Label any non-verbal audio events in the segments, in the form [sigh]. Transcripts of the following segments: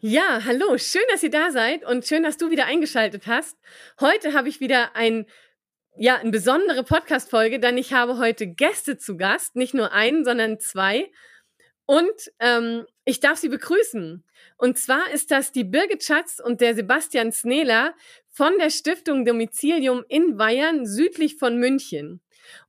Ja, hallo, schön, dass ihr da seid und schön, dass du wieder eingeschaltet hast. Heute habe ich wieder ein, ja, eine besondere Podcast-Folge, denn ich habe heute Gäste zu Gast, nicht nur einen, sondern zwei. Und ähm, ich darf sie begrüßen. Und zwar ist das die Birgit Schatz und der Sebastian Snehler von der Stiftung Domizilium in Bayern südlich von München.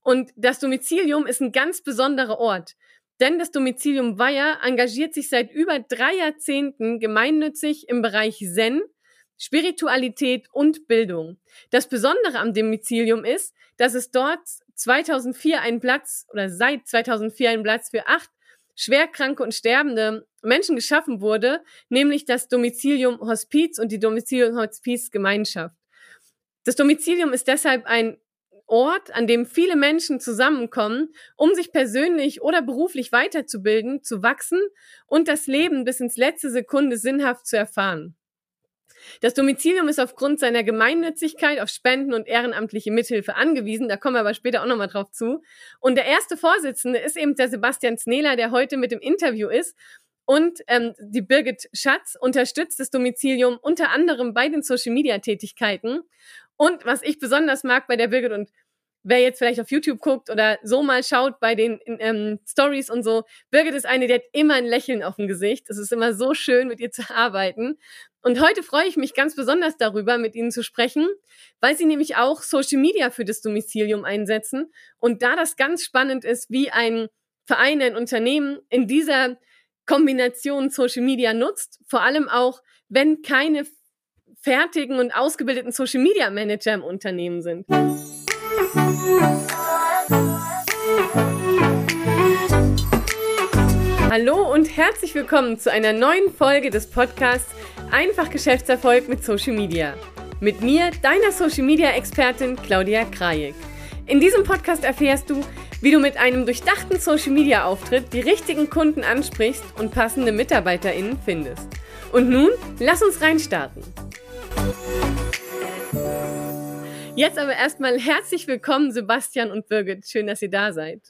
Und das Domizilium ist ein ganz besonderer Ort. Denn das Domizilium Weiher engagiert sich seit über drei Jahrzehnten gemeinnützig im Bereich Zen, Spiritualität und Bildung. Das Besondere am Domizilium ist, dass es dort 2004 einen Platz oder seit 2004 einen Platz für acht schwerkranke und sterbende Menschen geschaffen wurde, nämlich das Domizilium Hospiz und die Domizilium Hospiz Gemeinschaft. Das Domizilium ist deshalb ein Ort, an dem viele Menschen zusammenkommen, um sich persönlich oder beruflich weiterzubilden, zu wachsen und das Leben bis ins letzte Sekunde sinnhaft zu erfahren. Das Domizilium ist aufgrund seiner Gemeinnützigkeit auf Spenden und ehrenamtliche Mithilfe angewiesen. Da kommen wir aber später auch nochmal drauf zu. Und der erste Vorsitzende ist eben der Sebastian Snehler, der heute mit dem Interview ist. Und ähm, die Birgit Schatz unterstützt das Domizilium unter anderem bei den Social-Media-Tätigkeiten. Und was ich besonders mag bei der Birgit und wer jetzt vielleicht auf YouTube guckt oder so mal schaut bei den ähm, Stories und so, Birgit ist eine, die hat immer ein Lächeln auf dem Gesicht. Es ist immer so schön, mit ihr zu arbeiten. Und heute freue ich mich ganz besonders darüber, mit Ihnen zu sprechen, weil Sie nämlich auch Social Media für das Domizilium einsetzen. Und da das ganz spannend ist, wie ein Verein, ein Unternehmen in dieser Kombination Social Media nutzt, vor allem auch, wenn keine fertigen und ausgebildeten Social Media Manager im Unternehmen sind. Hallo und herzlich willkommen zu einer neuen Folge des Podcasts Einfach Geschäftserfolg mit Social Media. Mit mir, deiner Social Media Expertin Claudia Krajek. In diesem Podcast erfährst du, wie du mit einem durchdachten Social Media Auftritt die richtigen Kunden ansprichst und passende MitarbeiterInnen findest. Und nun, lass uns reinstarten. Jetzt aber erstmal herzlich willkommen, Sebastian und Birgit. Schön, dass ihr da seid.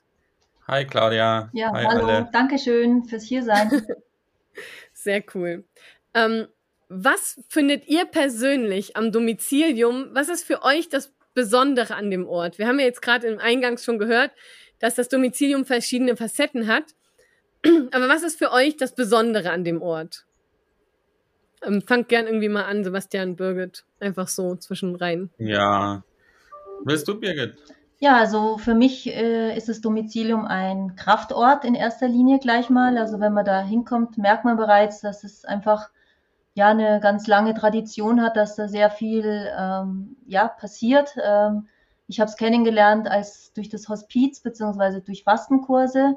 Hi, Claudia. Ja, Hi, hallo. Alle. Dankeschön fürs Hiersein. [laughs] Sehr cool. Ähm, was findet ihr persönlich am Domizilium? Was ist für euch das Besondere an dem Ort? Wir haben ja jetzt gerade im Eingangs schon gehört, dass das Domizilium verschiedene Facetten hat. [clears throat] Aber was ist für euch das Besondere an dem Ort? Ähm, fangt gern irgendwie mal an, Sebastian Birgit. Einfach so zwischen rein. Ja. Willst du, Birgit? Ja, also für mich äh, ist das Domizilium ein Kraftort in erster Linie gleich mal. Also wenn man da hinkommt, merkt man bereits, dass es einfach ja eine ganz lange Tradition hat, dass da sehr viel ähm, ja passiert. Ähm, ich habe es kennengelernt als durch das Hospiz beziehungsweise durch Fastenkurse.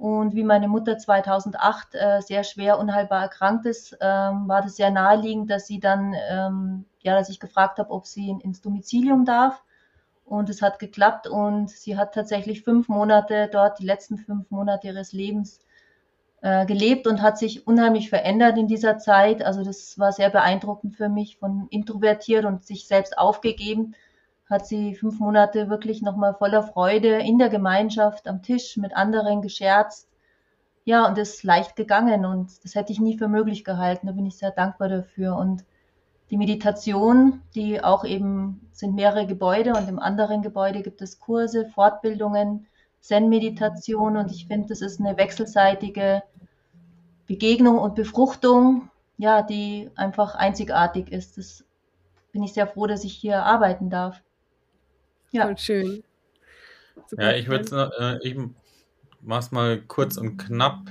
Und wie meine Mutter 2008 äh, sehr schwer unheilbar erkrankt ist, ähm, war das sehr naheliegend, dass sie dann, ähm, ja, dass ich gefragt habe, ob sie in, ins Domizilium darf. Und es hat geklappt und sie hat tatsächlich fünf Monate dort, die letzten fünf Monate ihres Lebens äh, gelebt und hat sich unheimlich verändert in dieser Zeit. Also das war sehr beeindruckend für mich, von introvertiert und sich selbst aufgegeben hat sie fünf Monate wirklich nochmal voller Freude in der Gemeinschaft am Tisch mit anderen gescherzt. Ja, und ist leicht gegangen und das hätte ich nie für möglich gehalten. Da bin ich sehr dankbar dafür. Und die Meditation, die auch eben sind mehrere Gebäude und im anderen Gebäude gibt es Kurse, Fortbildungen, Zen-Meditation und ich finde, das ist eine wechselseitige Begegnung und Befruchtung, ja, die einfach einzigartig ist. Das bin ich sehr froh, dass ich hier arbeiten darf. Ja. Voll schön. Super ja, ich würde äh, ich mach's mal kurz und knapp.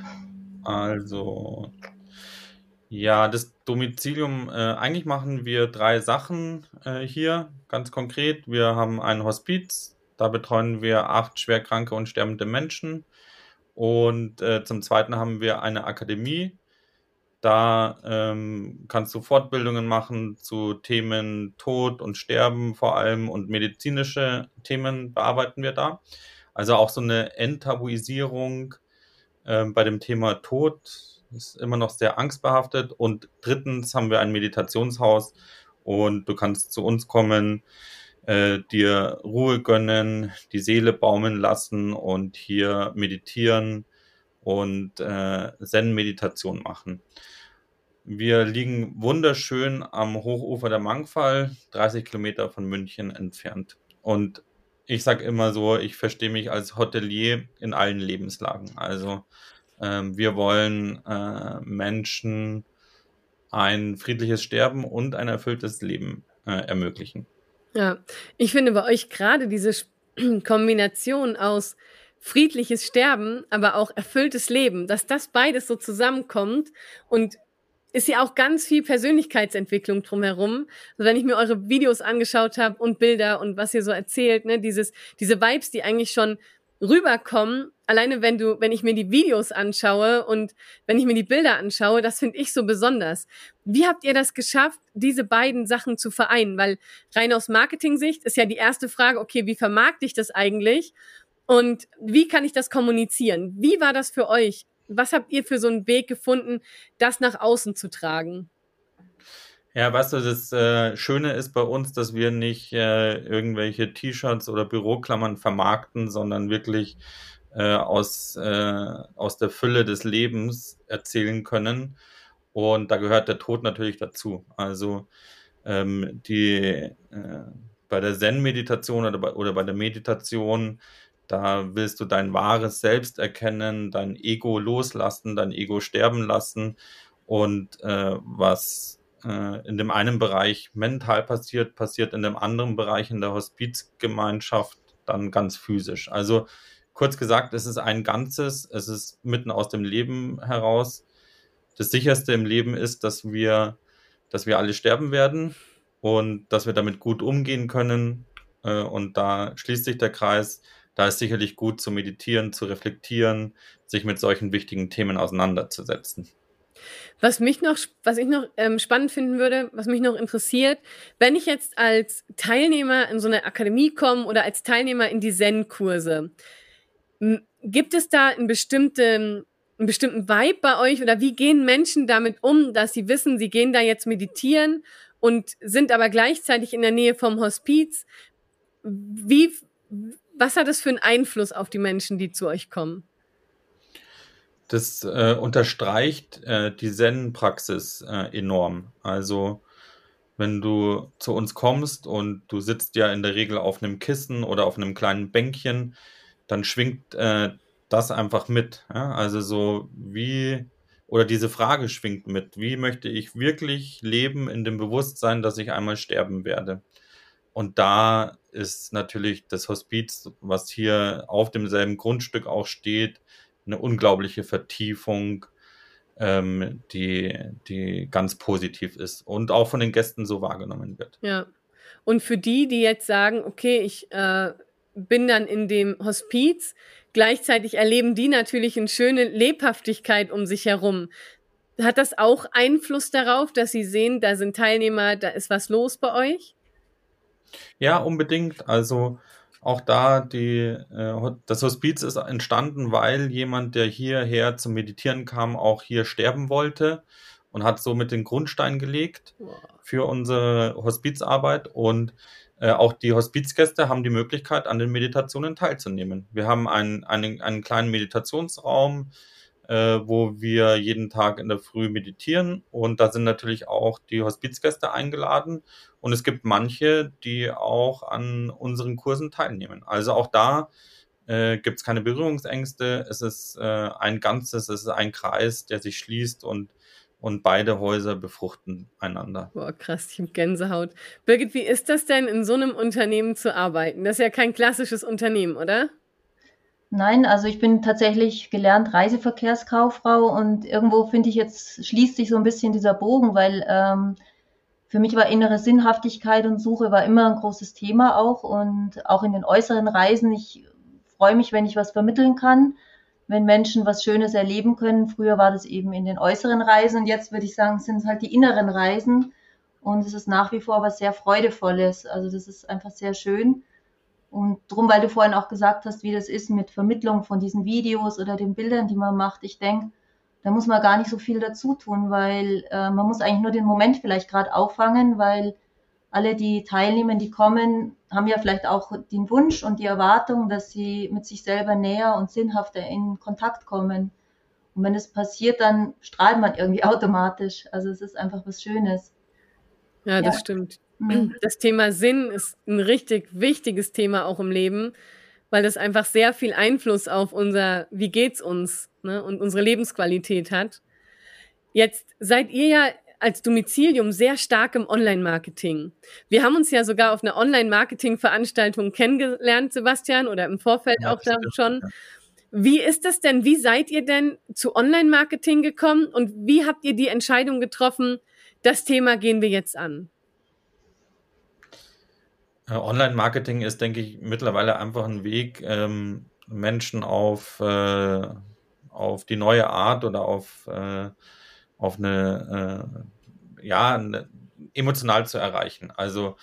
Also, ja, das Domizilium, äh, eigentlich machen wir drei Sachen äh, hier, ganz konkret. Wir haben ein Hospiz, da betreuen wir acht schwerkranke und sterbende Menschen. Und äh, zum Zweiten haben wir eine Akademie, da ähm, kannst du Fortbildungen machen zu Themen Tod und Sterben vor allem und medizinische Themen bearbeiten wir da. Also auch so eine Enttabuisierung äh, bei dem Thema Tod ist immer noch sehr angstbehaftet. Und drittens haben wir ein Meditationshaus und du kannst zu uns kommen, äh, dir Ruhe gönnen, die Seele baumeln lassen und hier meditieren und äh, Zen-Meditation machen. wir liegen wunderschön am Hochufer der Mangfall, 30 Kilometer von München entfernt. Und ich sage immer so, ich verstehe mich als Hotelier in allen Lebenslagen. Also ähm, wir wollen äh, Menschen ein friedliches Sterben und ein erfülltes Leben äh, ermöglichen. Ja, ich finde bei euch gerade diese [clears throat] Kombination aus friedliches Sterben, aber auch erfülltes Leben, dass das beides so zusammenkommt und ist ja auch ganz viel Persönlichkeitsentwicklung drumherum. Also wenn ich mir eure Videos angeschaut habe und Bilder und was ihr so erzählt, ne, dieses, diese Vibes, die eigentlich schon rüberkommen, alleine wenn du, wenn ich mir die Videos anschaue und wenn ich mir die Bilder anschaue, das finde ich so besonders. Wie habt ihr das geschafft, diese beiden Sachen zu vereinen? Weil rein aus Marketing-Sicht ist ja die erste Frage, okay, wie vermarkte ich das eigentlich? Und wie kann ich das kommunizieren? Wie war das für euch? Was habt ihr für so einen Weg gefunden, das nach außen zu tragen? Ja, weißt du, das äh, Schöne ist bei uns, dass wir nicht äh, irgendwelche T-Shirts oder Büroklammern vermarkten, sondern wirklich äh, aus, äh, aus der Fülle des Lebens erzählen können. Und da gehört der Tod natürlich dazu. Also ähm, die äh, bei der Zen-Meditation oder bei, oder bei der Meditation da willst du dein wahres Selbst erkennen, dein Ego loslassen, dein Ego sterben lassen. Und äh, was äh, in dem einen Bereich mental passiert, passiert in dem anderen Bereich in der Hospizgemeinschaft dann ganz physisch. Also kurz gesagt, es ist ein Ganzes, es ist mitten aus dem Leben heraus. Das sicherste im Leben ist, dass wir, dass wir alle sterben werden und dass wir damit gut umgehen können. Äh, und da schließt sich der Kreis da ist sicherlich gut zu meditieren, zu reflektieren, sich mit solchen wichtigen Themen auseinanderzusetzen. Was mich noch, was ich noch ähm, spannend finden würde, was mich noch interessiert, wenn ich jetzt als Teilnehmer in so eine Akademie komme oder als Teilnehmer in die Zen-Kurse, gibt es da einen bestimmten, einen bestimmten Vibe bei euch oder wie gehen Menschen damit um, dass sie wissen, sie gehen da jetzt meditieren und sind aber gleichzeitig in der Nähe vom Hospiz? Wie, was hat das für einen Einfluss auf die Menschen, die zu euch kommen? Das äh, unterstreicht äh, die Zen-Praxis äh, enorm. Also wenn du zu uns kommst und du sitzt ja in der Regel auf einem Kissen oder auf einem kleinen Bänkchen, dann schwingt äh, das einfach mit. Ja? Also so wie, oder diese Frage schwingt mit, wie möchte ich wirklich leben in dem Bewusstsein, dass ich einmal sterben werde? Und da ist natürlich das Hospiz, was hier auf demselben Grundstück auch steht, eine unglaubliche Vertiefung, ähm, die, die ganz positiv ist und auch von den Gästen so wahrgenommen wird. Ja. Und für die, die jetzt sagen, okay, ich äh, bin dann in dem Hospiz, gleichzeitig erleben die natürlich eine schöne Lebhaftigkeit um sich herum. Hat das auch Einfluss darauf, dass sie sehen, da sind Teilnehmer, da ist was los bei euch? Ja, unbedingt. Also auch da die, äh, das Hospiz ist entstanden, weil jemand, der hierher zum Meditieren kam, auch hier sterben wollte und hat somit den Grundstein gelegt für unsere Hospizarbeit und äh, auch die Hospizgäste haben die Möglichkeit, an den Meditationen teilzunehmen. Wir haben einen, einen, einen kleinen Meditationsraum, äh, wo wir jeden Tag in der Früh meditieren. Und da sind natürlich auch die Hospizgäste eingeladen. Und es gibt manche, die auch an unseren Kursen teilnehmen. Also auch da äh, gibt es keine Berührungsängste. Es ist äh, ein Ganzes, es ist ein Kreis, der sich schließt und und beide Häuser befruchten einander. Boah, krass, ich habe Gänsehaut. Birgit, wie ist das denn, in so einem Unternehmen zu arbeiten? Das ist ja kein klassisches Unternehmen, oder? Nein, also ich bin tatsächlich gelernt Reiseverkehrskauffrau und irgendwo finde ich jetzt schließt sich so ein bisschen dieser Bogen, weil ähm, für mich war innere Sinnhaftigkeit und Suche war immer ein großes Thema auch und auch in den äußeren Reisen. Ich freue mich, wenn ich was vermitteln kann, wenn Menschen was Schönes erleben können. Früher war das eben in den äußeren Reisen und jetzt würde ich sagen, sind es halt die inneren Reisen und es ist nach wie vor was sehr Freudevolles. Also das ist einfach sehr schön. Und drum, weil du vorhin auch gesagt hast, wie das ist mit Vermittlung von diesen Videos oder den Bildern, die man macht, ich denke, da muss man gar nicht so viel dazu tun, weil äh, man muss eigentlich nur den Moment vielleicht gerade auffangen, weil alle, die teilnehmen, die kommen, haben ja vielleicht auch den Wunsch und die Erwartung, dass sie mit sich selber näher und sinnhafter in Kontakt kommen. Und wenn es passiert, dann strahlt man irgendwie [laughs] automatisch. Also es ist einfach was Schönes. Ja, das ja. stimmt. Mhm. Das Thema Sinn ist ein richtig wichtiges Thema auch im Leben, weil das einfach sehr viel Einfluss auf unser, wie geht's uns ne, und unsere Lebensqualität hat. Jetzt seid ihr ja als Domizilium sehr stark im Online-Marketing. Wir haben uns ja sogar auf einer Online-Marketing-Veranstaltung kennengelernt, Sebastian, oder im Vorfeld ja, auch da schon. Wie ist das denn? Wie seid ihr denn zu Online-Marketing gekommen und wie habt ihr die Entscheidung getroffen, das Thema gehen wir jetzt an? Äh, Online-Marketing ist, denke ich, mittlerweile einfach ein Weg, ähm, Menschen auf, äh, auf die neue Art oder auf, äh, auf eine, äh, ja, eine, emotional zu erreichen. Also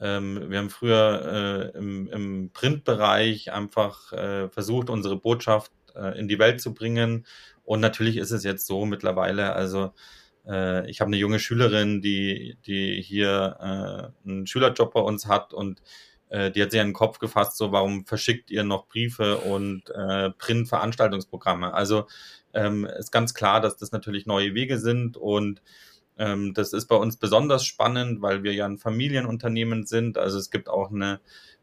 ähm, wir haben früher äh, im, im Printbereich einfach äh, versucht, unsere Botschaft in die Welt zu bringen. Und natürlich ist es jetzt so mittlerweile, also äh, ich habe eine junge Schülerin, die, die hier äh, einen Schülerjob bei uns hat und äh, die hat sich an den Kopf gefasst, so warum verschickt ihr noch Briefe und äh, Print-Veranstaltungsprogramme? Also ähm, ist ganz klar, dass das natürlich neue Wege sind und ähm, das ist bei uns besonders spannend, weil wir ja ein Familienunternehmen sind. Also es gibt auch eine,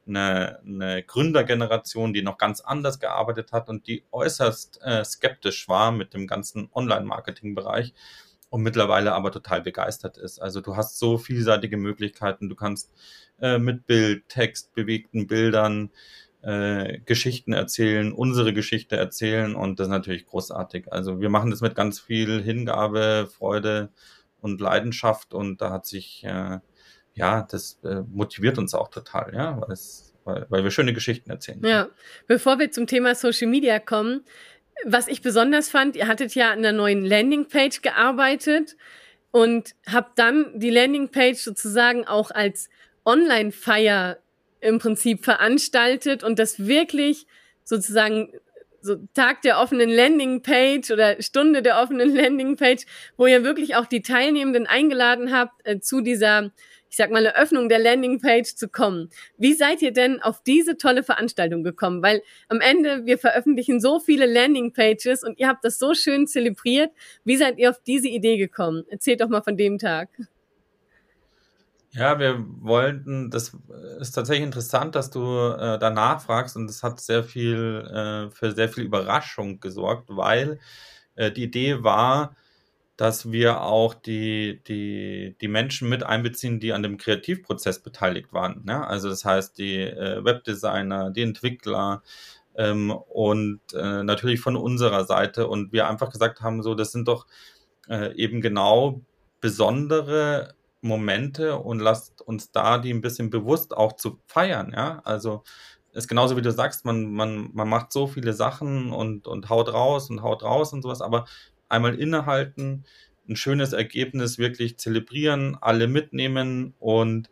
eine, eine Gründergeneration, die noch ganz anders gearbeitet hat und die äußerst äh, skeptisch war mit dem ganzen Online-Marketing-Bereich und mittlerweile aber total begeistert ist. Also du hast so vielseitige Möglichkeiten. Du kannst äh, mit Bild, Text, bewegten Bildern äh, Geschichten erzählen, unsere Geschichte erzählen und das ist natürlich großartig. Also wir machen das mit ganz viel Hingabe, Freude und Leidenschaft und da hat sich äh, ja, das äh, motiviert uns auch total, ja, weil es weil, weil wir schöne Geschichten erzählen. Ja, bevor wir zum Thema Social Media kommen, was ich besonders fand, ihr hattet ja an einer neuen Landingpage gearbeitet und habt dann die Landingpage sozusagen auch als Online-Feier im Prinzip veranstaltet und das wirklich sozusagen so Tag der offenen Landingpage oder Stunde der offenen Landingpage, wo ihr wirklich auch die Teilnehmenden eingeladen habt äh, zu dieser ich sag mal, Eröffnung der Landingpage zu kommen. Wie seid ihr denn auf diese tolle Veranstaltung gekommen? Weil am Ende, wir veröffentlichen so viele Landingpages und ihr habt das so schön zelebriert. Wie seid ihr auf diese Idee gekommen? Erzählt doch mal von dem Tag. Ja, wir wollten, das ist tatsächlich interessant, dass du äh, danach fragst und das hat sehr viel, äh, für sehr viel Überraschung gesorgt, weil äh, die Idee war, dass wir auch die, die, die Menschen mit einbeziehen, die an dem Kreativprozess beteiligt waren. Ne? Also das heißt, die äh, Webdesigner, die Entwickler ähm, und äh, natürlich von unserer Seite. Und wir einfach gesagt haben, so, das sind doch äh, eben genau besondere Momente und lasst uns da die ein bisschen bewusst auch zu feiern. Ja, also ist genauso wie du sagst, man, man, man macht so viele Sachen und, und haut raus und haut raus und sowas, aber einmal innehalten, ein schönes Ergebnis wirklich zelebrieren, alle mitnehmen und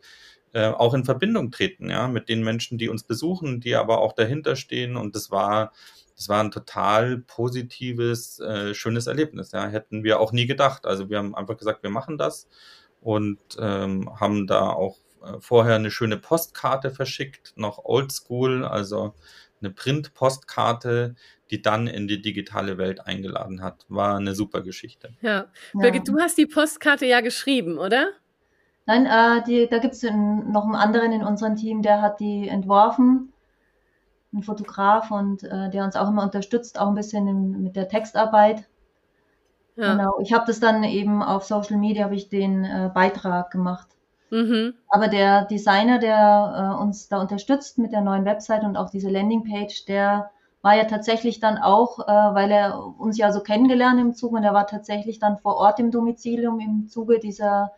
äh, auch in Verbindung treten, ja, mit den Menschen, die uns besuchen, die aber auch dahinter stehen. Und das war, das war ein total positives, äh, schönes Erlebnis. Ja, hätten wir auch nie gedacht. Also wir haben einfach gesagt, wir machen das und ähm, haben da auch äh, vorher eine schöne Postkarte verschickt, noch oldschool, also eine Print-Postkarte, die dann in die digitale Welt eingeladen hat. War eine super Geschichte. Ja. Birgit, du hast die Postkarte ja geschrieben, oder? Nein, äh, die, da gibt es noch einen anderen in unserem Team, der hat die entworfen, ein Fotograf und äh, der uns auch immer unterstützt, auch ein bisschen in, mit der Textarbeit. Ja. Genau. Ich habe das dann eben auf Social Media habe ich den äh, Beitrag gemacht. Mhm. Aber der Designer, der äh, uns da unterstützt mit der neuen Website und auch diese Landingpage, der war ja tatsächlich dann auch, äh, weil er uns ja so kennengelernt im Zug und er war tatsächlich dann vor Ort im Domizilium im Zuge dieser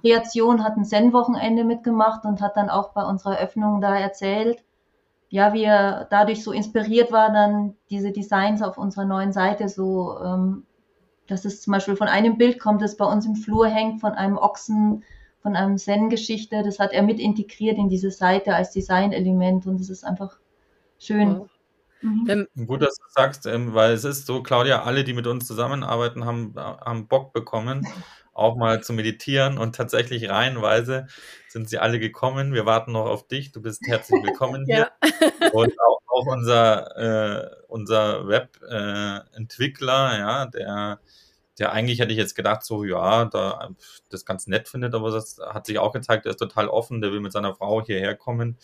Kreation, hat ein Zen-Wochenende mitgemacht und hat dann auch bei unserer Eröffnung da erzählt, ja, wie er dadurch so inspiriert war, dann diese Designs auf unserer neuen Seite so, ähm, dass es zum Beispiel von einem Bild kommt, das bei uns im Flur hängt, von einem Ochsen, von einem Zen-Geschichte, das hat er mit integriert in diese Seite als Designelement und das ist einfach schön. Ja. Mhm. Gut, dass du sagst, weil es ist so, Claudia, alle, die mit uns zusammenarbeiten, haben, haben Bock bekommen, [laughs] auch mal zu meditieren und tatsächlich reihenweise sind sie alle gekommen. Wir warten noch auf dich. Du bist herzlich willkommen [laughs] hier. [laughs] Und auch, auch unser, äh, unser Web-Entwickler, äh, ja, der, der eigentlich hätte ich jetzt gedacht, so, ja, da das ganz nett findet, aber das hat sich auch gezeigt, der ist total offen, der will mit seiner Frau hierher kommen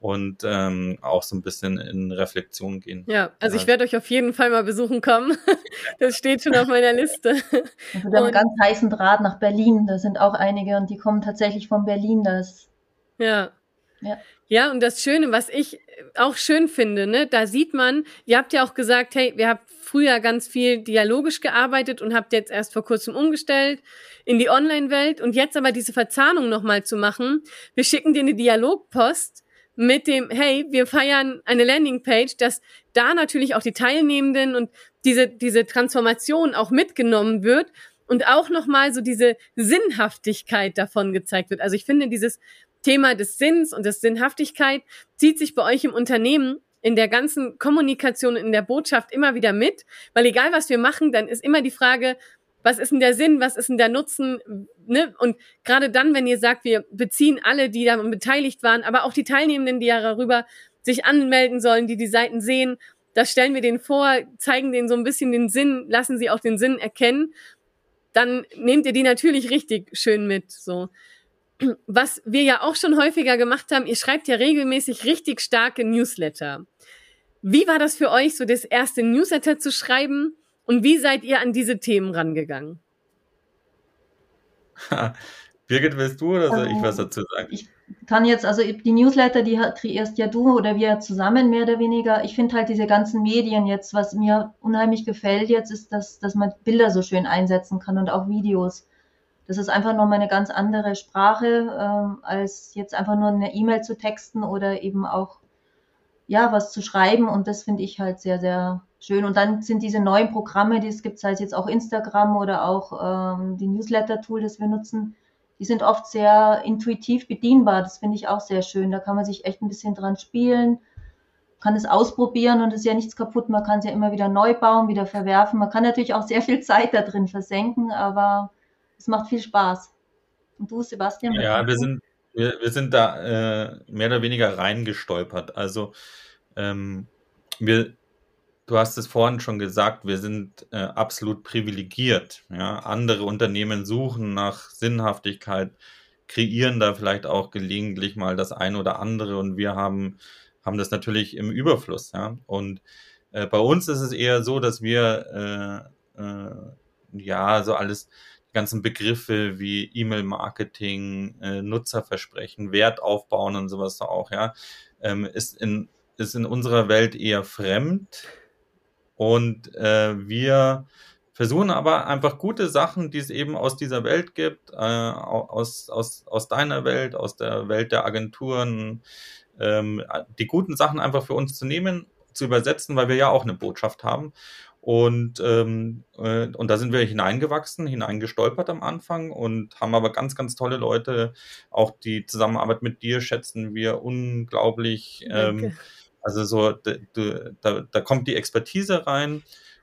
und ähm, auch so ein bisschen in Reflexion gehen. Ja, also ich werde euch auf jeden Fall mal besuchen kommen. [laughs] Das steht schon auf meiner Liste. Also wir haben einen ganz heißen Draht nach Berlin. Da sind auch einige und die kommen tatsächlich von Berlin. Das ja. Ja. Ja, und das Schöne, was ich auch schön finde, ne, da sieht man, ihr habt ja auch gesagt, hey, wir habt früher ganz viel dialogisch gearbeitet und habt jetzt erst vor kurzem umgestellt in die Online-Welt und jetzt aber diese Verzahnung nochmal zu machen. Wir schicken dir eine Dialogpost mit dem, hey, wir feiern eine Landingpage, dass da natürlich auch die Teilnehmenden und diese, diese Transformation auch mitgenommen wird und auch nochmal so diese Sinnhaftigkeit davon gezeigt wird. Also ich finde, dieses Thema des Sinns und des Sinnhaftigkeit zieht sich bei euch im Unternehmen in der ganzen Kommunikation, in der Botschaft immer wieder mit, weil egal was wir machen, dann ist immer die Frage, was ist denn der Sinn, was ist denn der Nutzen, ne? Und gerade dann, wenn ihr sagt, wir beziehen alle, die daran beteiligt waren, aber auch die Teilnehmenden, die ja darüber sich anmelden sollen, die die Seiten sehen, das stellen wir denen vor, zeigen denen so ein bisschen den Sinn, lassen sie auch den Sinn erkennen, dann nehmt ihr die natürlich richtig schön mit, so. Was wir ja auch schon häufiger gemacht haben, ihr schreibt ja regelmäßig richtig starke Newsletter. Wie war das für euch, so das erste Newsletter zu schreiben? Und wie seid ihr an diese Themen rangegangen? Birgit, willst du oder soll ich was dazu sagen? Ich kann jetzt, also die Newsletter, die kreierst ja du oder wir zusammen mehr oder weniger. Ich finde halt diese ganzen Medien jetzt, was mir unheimlich gefällt jetzt, ist, dass, dass man Bilder so schön einsetzen kann und auch Videos. Das ist einfach nochmal eine ganz andere Sprache, ähm, als jetzt einfach nur eine E-Mail zu texten oder eben auch, ja, was zu schreiben. Und das finde ich halt sehr, sehr schön. Und dann sind diese neuen Programme, die es gibt, sei es jetzt auch Instagram oder auch ähm, die Newsletter-Tool, das wir nutzen, die sind oft sehr intuitiv bedienbar. Das finde ich auch sehr schön. Da kann man sich echt ein bisschen dran spielen, kann es ausprobieren und es ist ja nichts kaputt. Man kann es ja immer wieder neu bauen, wieder verwerfen. Man kann natürlich auch sehr viel Zeit da drin versenken, aber es macht viel Spaß. Und du, Sebastian? Ja, wir sind, wir, wir sind da äh, mehr oder weniger reingestolpert. Also ähm, wir, Du hast es vorhin schon gesagt, wir sind äh, absolut privilegiert. Ja? Andere Unternehmen suchen nach Sinnhaftigkeit, kreieren da vielleicht auch gelegentlich mal das eine oder andere und wir haben, haben das natürlich im Überfluss. Ja? Und äh, bei uns ist es eher so, dass wir äh, äh, ja so alles, ganzen Begriffe wie E-Mail-Marketing, äh, Nutzerversprechen, Wert aufbauen und sowas auch, ja, ähm, ist in ist in unserer Welt eher fremd und äh, wir versuchen aber einfach gute Sachen, die es eben aus dieser Welt gibt, äh, aus, aus, aus deiner Welt, aus der Welt der Agenturen, ähm, die guten Sachen einfach für uns zu nehmen, zu übersetzen, weil wir ja auch eine Botschaft haben. Und, ähm, äh, und da sind wir hineingewachsen, hineingestolpert am Anfang und haben aber ganz, ganz tolle Leute. Auch die Zusammenarbeit mit dir schätzen wir unglaublich. Ähm, also so, da, da, kommt die Expertise rein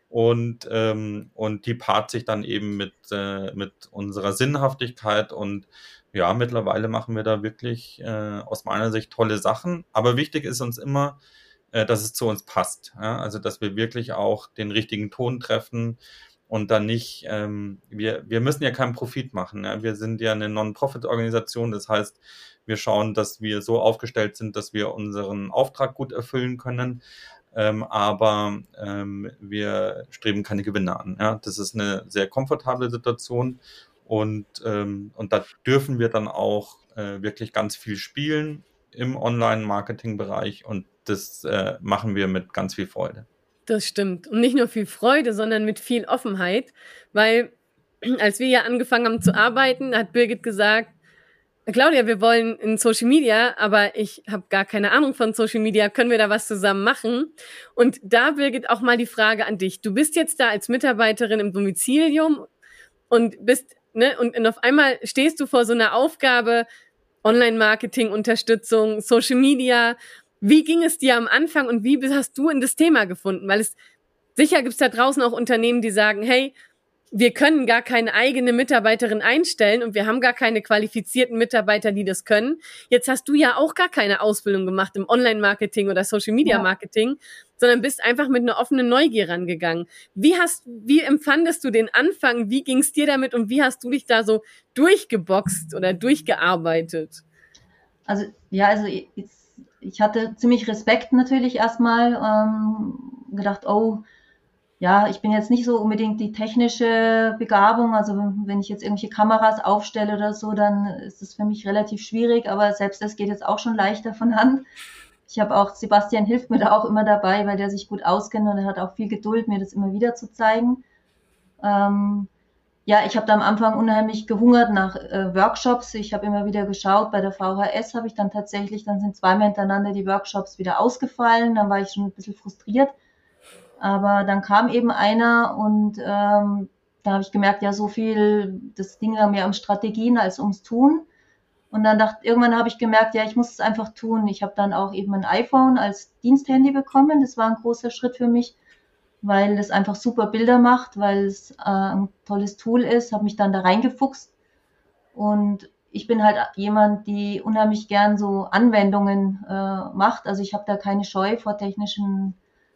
und, ähm, und die paart sich dann eben mit, äh, mit unserer Sinnhaftigkeit und ja, mittlerweile machen wir da wirklich äh, aus meiner Sicht tolle Sachen. Aber wichtig ist uns immer, äh, dass es zu uns passt. Ja? Also dass wir wirklich auch den richtigen Ton treffen und dann nicht, ähm, wir, wir müssen ja keinen Profit machen. Ja? Wir sind ja eine Non-Profit-Organisation, das heißt, wir schauen, dass wir so aufgestellt sind, dass wir unseren Auftrag gut erfüllen können. Ähm, aber ähm, wir streben keine Gewinne an. Ja? Das ist eine sehr komfortable Situation und, ähm, und da dürfen wir dann auch äh, wirklich ganz viel spielen im Online-Marketing-Bereich und das äh, machen wir mit ganz viel Freude. Das stimmt. Und nicht nur viel Freude, sondern mit viel Offenheit, weil als wir ja angefangen haben zu arbeiten, hat Birgit gesagt, Claudia, wir wollen in Social Media, aber ich habe gar keine Ahnung von Social Media. Können wir da was zusammen machen? Und da, Birgit, auch mal die Frage an dich. Du bist jetzt da als Mitarbeiterin im Domizilium und bist, ne, und, und auf einmal stehst du vor so einer Aufgabe, Online-Marketing-Unterstützung, Social Media. Wie ging es dir am Anfang und wie hast du in das Thema gefunden? Weil es sicher gibt es da draußen auch Unternehmen, die sagen, hey, wir können gar keine eigene Mitarbeiterin einstellen und wir haben gar keine qualifizierten Mitarbeiter, die das können. Jetzt hast du ja auch gar keine Ausbildung gemacht im Online-Marketing oder Social-Media-Marketing, ja. Sondern bist einfach mit einer offenen Neugier rangegangen. Wie hast, wie empfandest du den Anfang? Wie ging es dir damit und wie hast du dich da so durchgeboxt oder durchgearbeitet? Also, ja, also ich, ich hatte ziemlich Respekt natürlich erstmal, ähm, gedacht, oh, ja, ich bin jetzt nicht so unbedingt die technische Begabung. Also wenn ich jetzt irgendwelche Kameras aufstelle oder so, dann ist es für mich relativ schwierig. Aber selbst das geht jetzt auch schon leichter von Hand. Ich habe auch, Sebastian hilft mir da auch immer dabei, weil der sich gut auskennt und er hat auch viel Geduld, mir das immer wieder zu zeigen. Ähm, ja, ich habe da am Anfang unheimlich gehungert nach äh, Workshops. Ich habe immer wieder geschaut. Bei der VHS habe ich dann tatsächlich, dann sind zweimal hintereinander die Workshops wieder ausgefallen. Dann war ich schon ein bisschen frustriert aber dann kam eben einer und ähm, da habe ich gemerkt, ja, so viel, das ging ja mehr um Strategien als ums Tun. Und dann dachte, irgendwann habe ich gemerkt, ja, ich muss es einfach tun. Ich habe dann auch eben ein iPhone als Diensthandy bekommen. Das war ein großer Schritt für mich, weil es einfach super Bilder macht, weil es äh, ein tolles Tool ist. Habe mich dann da reingefuchst. Und ich bin halt jemand, die unheimlich gern so Anwendungen äh, macht. Also ich habe da keine Scheu vor technischen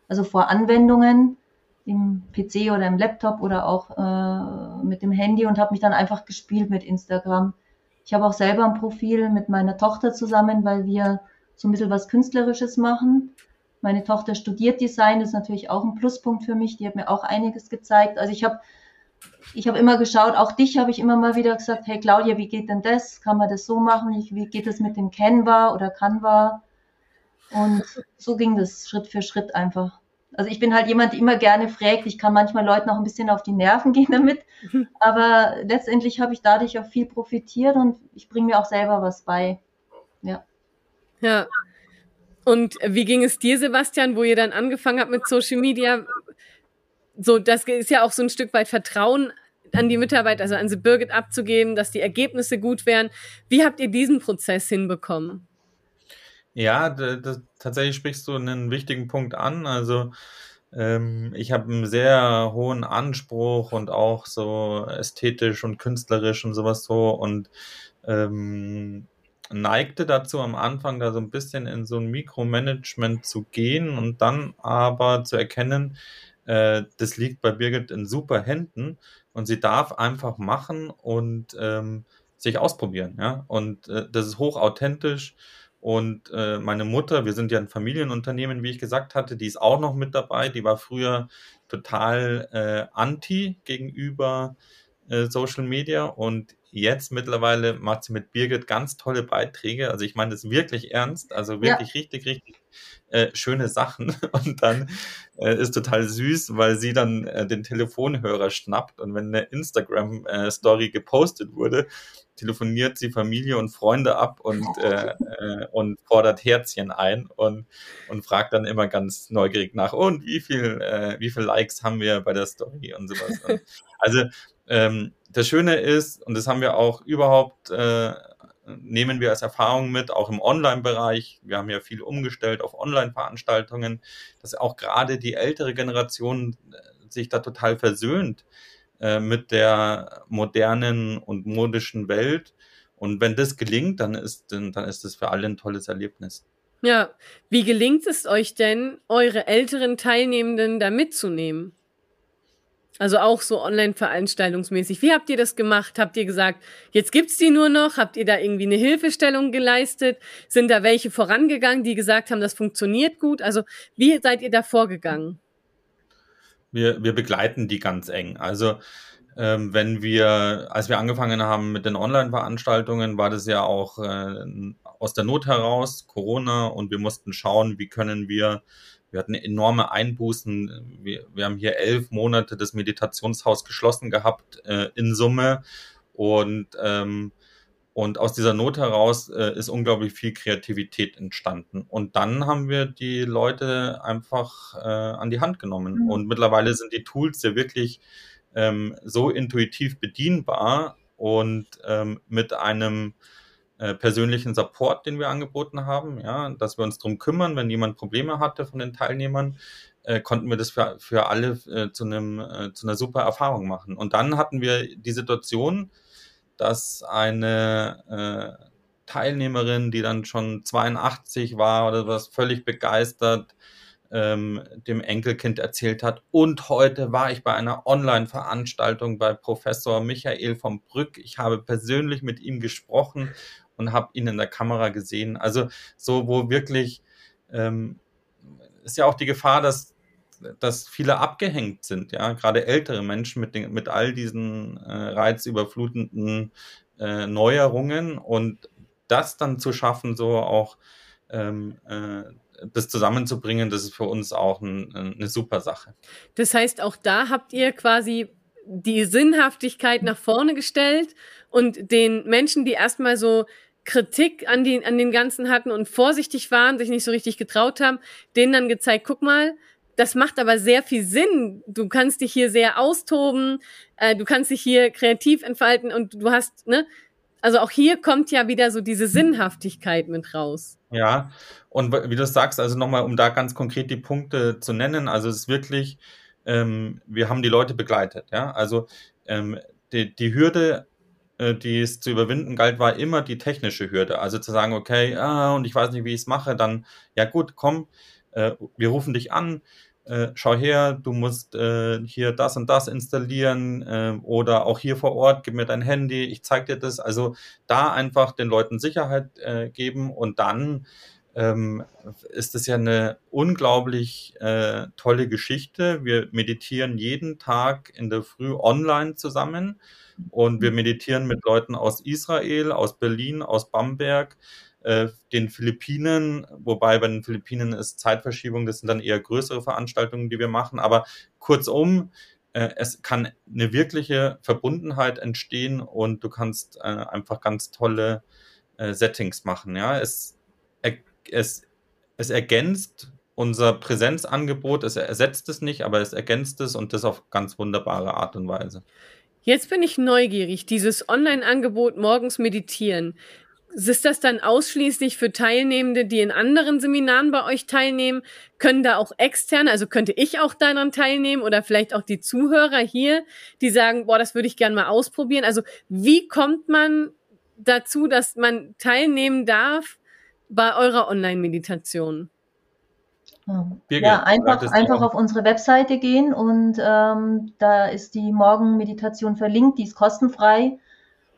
also vor Anwendungen im PC oder im Laptop oder auch äh, mit dem Handy und habe mich dann einfach gespielt mit Instagram. Ich habe auch selber ein Profil mit meiner Tochter zusammen, weil wir so ein bisschen was Künstlerisches machen. Meine Tochter studiert Design, das ist natürlich auch ein Pluspunkt für mich. Die hat mir auch einiges gezeigt. Also ich habe ich habe immer geschaut, auch dich habe ich immer mal wieder gesagt, hey Claudia, wie geht denn das? Kann man das so machen? Wie geht das mit dem Canva oder Canva? Und so ging das Schritt für Schritt einfach. Also ich bin halt jemand, der immer gerne fragt. Ich kann manchmal Leuten auch ein bisschen auf die Nerven [laughs] gehen damit. [laughs] Aber letztendlich habe ich dadurch auch viel profitiert und ich bringe mir auch selber was bei. Ja. Ja. Und wie ging es dir, Sebastian, wo ihr dann angefangen habt mit Social Media? So, das ist ja auch so ein Stück weit Vertrauen an die Mitarbeiter, also an sie Birgit abzugeben, dass die Ergebnisse gut wären. Wie habt ihr diesen Prozess hinbekommen? Ja, das, tatsächlich sprichst du einen wichtigen Punkt an. Also ähm, ich habe einen sehr hohen Anspruch und auch so ästhetisch und künstlerisch und sowas so und ähm, neigte dazu am Anfang da so ein bisschen in so ein Mikromanagement zu gehen und dann aber zu erkennen, äh, das liegt bei Birgit in super Händen und sie darf einfach machen und ähm, sich ausprobieren, ja. Und äh, das ist hochauthentisch und äh, meine Mutter, wir sind ja ein Familienunternehmen, wie ich gesagt hatte, die ist auch noch mit dabei. Die war früher total äh, anti gegenüber äh, Social Media und jetzt mittlerweile macht sie mit Birgit ganz tolle Beiträge. Also ich meine das wirklich ernst, also wirklich ja. richtig, richtig äh, schöne Sachen. [laughs] Und dann äh, ist total süß, weil sie dann äh, den Telefonhörer schnappt und wenn eine Instagram-Story äh, gepostet wurde, telefoniert sie Familie und Freunde ab und, äh, äh, und fordert Herzchen ein und, und fragt dann immer ganz neugierig nach, und wie viel, äh, wie viel Likes haben wir bei der Story und sowas. Und also ähm, das Schöne ist, und das haben wir auch überhaupt, äh, nehmen wir als Erfahrung mit, auch im Online-Bereich. Wir haben ja viel umgestellt auf Online-Veranstaltungen, dass auch gerade die ältere Generation äh, sich da total versöhnt äh, mit der modernen und modischen Welt. Und wenn das gelingt, dann ist, dann ist das für alle ein tolles Erlebnis. Ja, wie gelingt es euch denn, eure älteren Teilnehmenden da mitzunehmen? Also auch so online-veranstaltungsmäßig. Wie habt ihr das gemacht? Habt ihr gesagt, jetzt gibt's die nur noch? Habt ihr da irgendwie eine Hilfestellung geleistet? Sind da welche vorangegangen, die gesagt haben, das funktioniert gut? Also wie seid ihr da vorgegangen? Wir, wir begleiten die ganz eng. Also ähm, wenn wir, als wir angefangen haben mit den Online-Veranstaltungen, war das ja auch äh, aus der Not heraus, Corona, und wir mussten schauen, wie können wir, wir hatten enorme Einbußen. Wir, wir haben hier elf Monate das Meditationshaus geschlossen gehabt äh, in Summe. Und ähm, und aus dieser Not heraus äh, ist unglaublich viel Kreativität entstanden. Und dann haben wir die Leute einfach äh, an die Hand genommen. Mhm. Und mittlerweile sind die Tools ja wirklich ähm, so intuitiv bedienbar und ähm, mit einem äh, persönlichen Support, den wir angeboten haben, ja, dass wir uns drum kümmern, wenn jemand Probleme hatte von den Teilnehmern, äh, konnten wir das für, für alle äh, zu, einem, äh, zu einer super Erfahrung machen. Und dann hatten wir die Situation, dass eine äh, Teilnehmerin, die dann schon 82 war oder was, völlig begeistert ähm, dem Enkelkind erzählt hat. Und heute war ich bei einer Online-Veranstaltung bei Professor Michael vom Brück. Ich habe persönlich mit ihm gesprochen und habe ihn in der Kamera gesehen. Also so, wo wirklich ähm, ist ja auch die Gefahr, dass dass viele abgehängt sind, ja, gerade ältere Menschen mit, den, mit all diesen äh, reizüberflutenden äh, Neuerungen und das dann zu schaffen, so auch ähm, äh, das zusammenzubringen, das ist für uns auch ein, eine super Sache. Das heißt, auch da habt ihr quasi die Sinnhaftigkeit nach vorne gestellt und den Menschen, die erstmal so Kritik an, die, an den Ganzen hatten und vorsichtig waren, sich nicht so richtig getraut haben, denen dann gezeigt, guck mal, das macht aber sehr viel Sinn. Du kannst dich hier sehr austoben, äh, du kannst dich hier kreativ entfalten und du hast, ne, also auch hier kommt ja wieder so diese Sinnhaftigkeit mit raus. Ja, und wie du sagst, also nochmal, um da ganz konkret die Punkte zu nennen, also es ist wirklich, ähm, wir haben die Leute begleitet, ja, also ähm, die, die Hürde, die es zu überwinden galt, war immer die technische Hürde, also zu sagen, okay, ah, und ich weiß nicht, wie ich es mache, dann, ja gut, komm, äh, wir rufen dich an, äh, schau her, du musst äh, hier das und das installieren äh, oder auch hier vor Ort, gib mir dein Handy, ich zeig dir das. Also da einfach den Leuten Sicherheit äh, geben und dann ähm, ist es ja eine unglaublich äh, tolle Geschichte. Wir meditieren jeden Tag in der Früh online zusammen und wir meditieren mit Leuten aus Israel, aus Berlin, aus Bamberg, äh, den Philippinen, wobei bei den Philippinen ist Zeitverschiebung, das sind dann eher größere Veranstaltungen, die wir machen, aber kurzum, äh, es kann eine wirkliche Verbundenheit entstehen und du kannst äh, einfach ganz tolle äh, Settings machen. Ja, es, es, es ergänzt unser Präsenzangebot, es ersetzt es nicht, aber es ergänzt es und das auf ganz wunderbare Art und Weise. Jetzt bin ich neugierig, dieses Online-Angebot morgens meditieren. Ist das dann ausschließlich für Teilnehmende, die in anderen Seminaren bei euch teilnehmen? Können da auch externe, also könnte ich auch daran teilnehmen oder vielleicht auch die Zuhörer hier, die sagen, boah, das würde ich gerne mal ausprobieren? Also wie kommt man dazu, dass man teilnehmen darf bei eurer Online-Meditation? Ja, einfach, einfach auf unsere Webseite gehen und ähm, da ist die Morgenmeditation verlinkt, die ist kostenfrei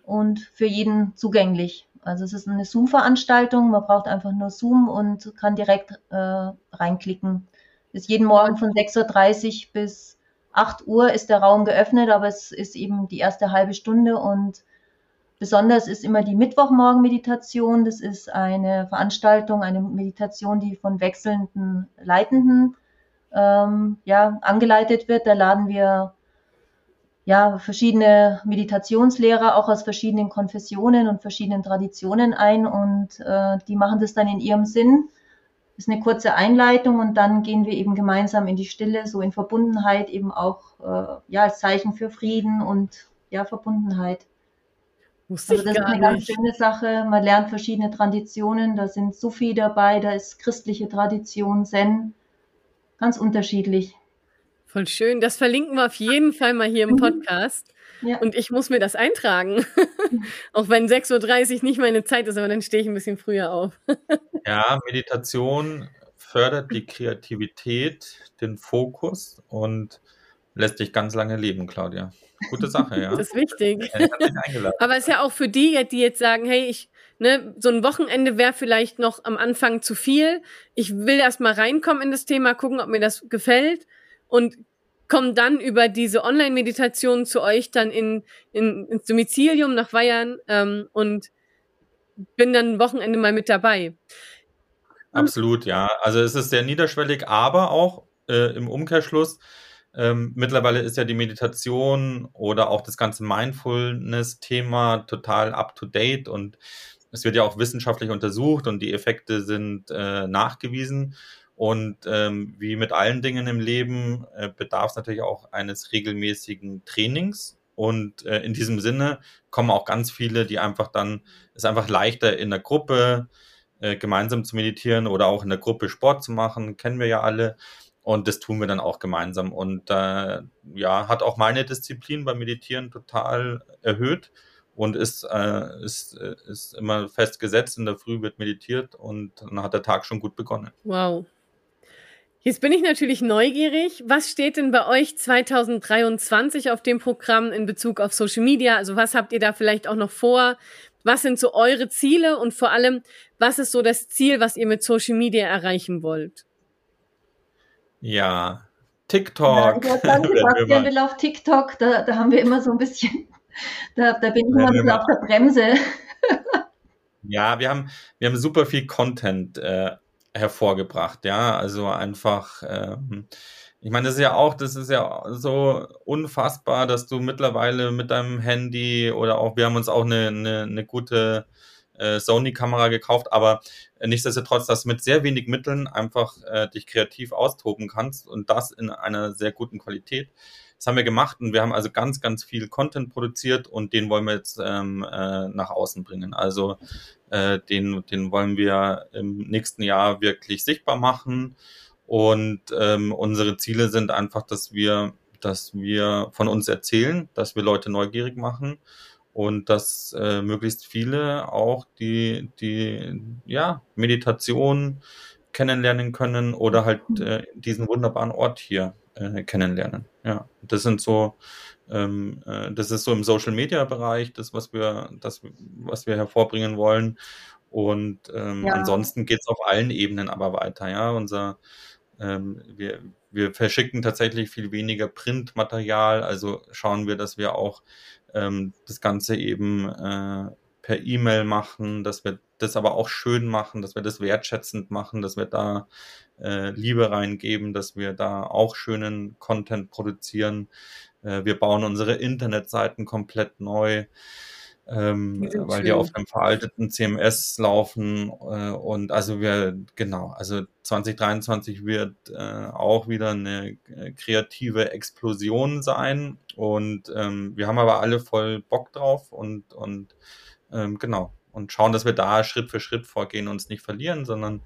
und für jeden zugänglich. Also es ist eine Zoom-Veranstaltung, man braucht einfach nur Zoom und kann direkt äh, reinklicken. Ist jeden Morgen von 6.30 Uhr bis 8 Uhr ist der Raum geöffnet, aber es ist eben die erste halbe Stunde und besonders ist immer die Mittwochmorgen-Meditation. Das ist eine Veranstaltung, eine Meditation, die von wechselnden Leitenden ähm, ja, angeleitet wird. Da laden wir ja, verschiedene Meditationslehrer auch aus verschiedenen Konfessionen und verschiedenen Traditionen ein und äh, die machen das dann in ihrem Sinn. Ist eine kurze Einleitung und dann gehen wir eben gemeinsam in die Stille, so in Verbundenheit eben auch äh, ja als Zeichen für Frieden und ja Verbundenheit. Wusste also das ist eine nicht. ganz schöne Sache. Man lernt verschiedene Traditionen. Da sind Sufi dabei, da ist christliche Tradition, Zen, ganz unterschiedlich. Voll schön. Das verlinken wir auf jeden Fall mal hier im mhm. Podcast. Ja. Und ich muss mir das eintragen. [laughs] Auch wenn 6.30 Uhr nicht meine Zeit ist, aber dann stehe ich ein bisschen früher auf. [laughs] ja, Meditation fördert die Kreativität, den Fokus und lässt dich ganz lange leben, Claudia. Gute Sache, ja. Das ist wichtig. aber es ist ja auch für die, die jetzt sagen, hey, ich, ne, so ein Wochenende wäre vielleicht noch am Anfang zu viel. Ich will erst mal reinkommen in das Thema, gucken, ob mir das gefällt und kommen dann über diese Online-Meditation zu euch dann in, in, ins Domizilium nach Weihern ähm, und bin dann ein Wochenende mal mit dabei. Absolut, ja. Also es ist sehr niederschwellig, aber auch äh, im Umkehrschluss, ähm, mittlerweile ist ja die Meditation oder auch das ganze Mindfulness-Thema total up-to-date und es wird ja auch wissenschaftlich untersucht und die Effekte sind äh, nachgewiesen. Und ähm, wie mit allen Dingen im Leben äh, bedarf es natürlich auch eines regelmäßigen Trainings. Und äh, in diesem Sinne kommen auch ganz viele, die einfach dann, es einfach leichter in der Gruppe äh, gemeinsam zu meditieren oder auch in der Gruppe Sport zu machen, kennen wir ja alle. Und das tun wir dann auch gemeinsam. Und äh, ja, hat auch meine Disziplin beim Meditieren total erhöht und ist, äh, ist, äh, ist immer festgesetzt. In der Früh wird meditiert und dann hat der Tag schon gut begonnen. Wow. Jetzt bin ich natürlich neugierig. Was steht denn bei euch 2023 auf dem Programm in Bezug auf Social Media? Also was habt ihr da vielleicht auch noch vor? Was sind so eure Ziele und vor allem, was ist so das Ziel, was ihr mit Social Media erreichen wollt? Ja, TikTok. Ja, sagen, Sebastian will auf TikTok, da, da haben wir immer so ein bisschen, [laughs] da, da bin ich immer ein bisschen auf der Bremse. [laughs] Ja, wir haben, wir haben super viel Content äh, hervorgebracht, ja. Also einfach, ähm, ich meine, das ist ja auch, das ist ja so unfassbar, dass du mittlerweile mit deinem Handy oder auch, wir haben uns auch eine, eine, eine gute äh, Sony-Kamera gekauft, aber nichtsdestotrotz, dass du mit sehr wenig Mitteln einfach äh, dich kreativ austoben kannst und das in einer sehr guten Qualität. Das haben wir gemacht und wir haben also ganz, ganz viel Content produziert und den wollen wir jetzt ähm, äh, nach außen bringen. Also äh, den, den wollen wir im nächsten Jahr wirklich sichtbar machen. Und ähm, unsere Ziele sind einfach, dass wir, dass wir von uns erzählen, dass wir Leute neugierig machen und dass äh, möglichst viele auch die, die ja, Meditation kennenlernen können oder halt äh, diesen wunderbaren Ort hier äh, kennenlernen. Ja, das sind so, ähm, äh, das ist so im Social Media Bereich, das, was wir, das, was wir hervorbringen wollen. Und ähm, ja. ansonsten geht es auf allen Ebenen aber weiter. Ja, unser, ähm, wir, wir verschicken tatsächlich viel weniger Printmaterial, also schauen wir, dass wir auch ähm, das Ganze eben äh, per E-Mail machen, dass wir das aber auch schön machen, dass wir das wertschätzend machen, dass wir da äh, Liebe reingeben, dass wir da auch schönen Content produzieren. Äh, wir bauen unsere Internetseiten komplett neu ähm, weil schön. die auf einem veralteten CMS laufen. Äh, und also wir, genau, also 2023 wird äh, auch wieder eine äh, kreative Explosion sein. Und ähm, wir haben aber alle voll Bock drauf und, und ähm, genau. Und schauen, dass wir da Schritt für Schritt vorgehen und uns nicht verlieren, sondern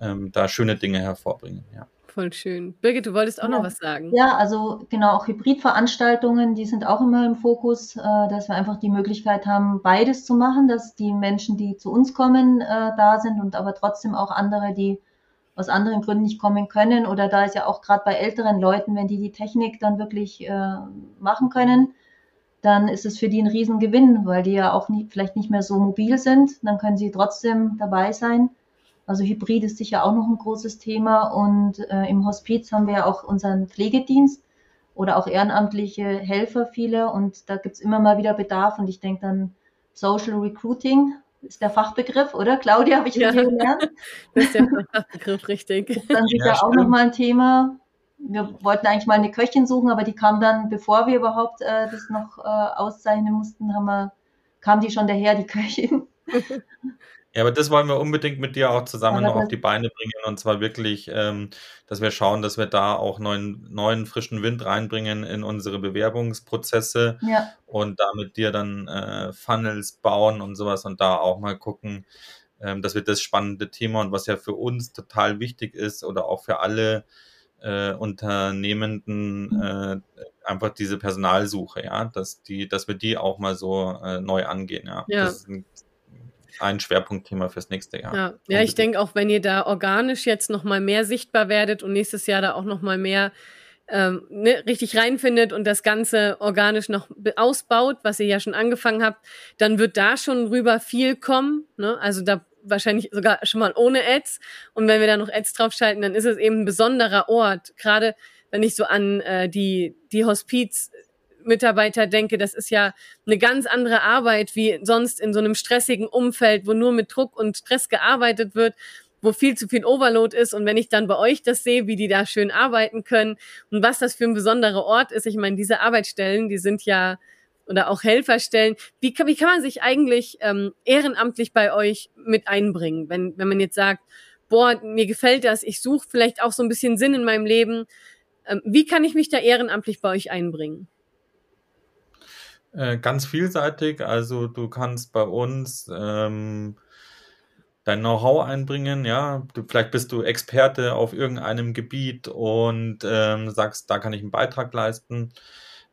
ähm, da schöne Dinge hervorbringen, ja. Voll schön. Birgit, du wolltest auch ja. noch was sagen. Ja, also genau, auch Hybridveranstaltungen, die sind auch immer im Fokus, äh, dass wir einfach die Möglichkeit haben, beides zu machen, dass die Menschen, die zu uns kommen, äh, da sind und aber trotzdem auch andere, die aus anderen Gründen nicht kommen können. Oder da ist ja auch gerade bei älteren Leuten, wenn die die Technik dann wirklich äh, machen können, dann ist es für die ein Riesengewinn, weil die ja auch nie, vielleicht nicht mehr so mobil sind. Dann können sie trotzdem dabei sein. Also Hybrid ist sicher auch noch ein großes Thema. Und äh, im Hospiz haben wir ja auch unseren Pflegedienst oder auch ehrenamtliche Helfer viele. Und da gibt's immer mal wieder Bedarf. Und ich denke dann Social Recruiting ist der Fachbegriff, oder? Claudia, habe ich ja. dir gelernt? [laughs] Das ist der Fachbegriff, richtig. Ist dann sicher ja, auch nochmal ein Thema. Wir wollten eigentlich mal eine Köchin suchen, aber die kam dann, bevor wir überhaupt äh, das noch äh, auszeichnen mussten, haben wir, kam die schon daher, die Köchin. [laughs] Ja, aber das wollen wir unbedingt mit dir auch zusammen noch auf die Beine bringen und zwar wirklich, ähm, dass wir schauen, dass wir da auch neuen, neuen frischen Wind reinbringen in unsere Bewerbungsprozesse ja. und da mit dir dann äh, Funnels bauen und sowas und da auch mal gucken, ähm, dass wir das spannende Thema und was ja für uns total wichtig ist oder auch für alle äh, Unternehmenden mhm. äh, einfach diese Personalsuche, ja, dass die, dass wir die auch mal so äh, neu angehen, ja. ja. Das ist ein ein Schwerpunktthema fürs nächste Jahr. Ja, ja ich denke auch, wenn ihr da organisch jetzt nochmal mehr sichtbar werdet und nächstes Jahr da auch nochmal mehr ähm, ne, richtig reinfindet und das Ganze organisch noch ausbaut, was ihr ja schon angefangen habt, dann wird da schon rüber viel kommen. Ne? Also da wahrscheinlich sogar schon mal ohne Ads. Und wenn wir da noch Ads draufschalten, dann ist es eben ein besonderer Ort. Gerade wenn ich so an äh, die, die Hospiz Mitarbeiter denke, das ist ja eine ganz andere Arbeit wie sonst in so einem stressigen Umfeld, wo nur mit Druck und Stress gearbeitet wird, wo viel zu viel Overload ist. Und wenn ich dann bei euch das sehe, wie die da schön arbeiten können und was das für ein besonderer Ort ist, ich meine, diese Arbeitsstellen, die sind ja oder auch Helferstellen. Wie kann, wie kann man sich eigentlich ähm, ehrenamtlich bei euch mit einbringen, wenn, wenn man jetzt sagt, boah, mir gefällt das, ich suche vielleicht auch so ein bisschen Sinn in meinem Leben. Ähm, wie kann ich mich da ehrenamtlich bei euch einbringen? Äh, ganz vielseitig. Also du kannst bei uns ähm, dein Know-how einbringen, ja. Du, vielleicht bist du Experte auf irgendeinem Gebiet und ähm, sagst, da kann ich einen Beitrag leisten.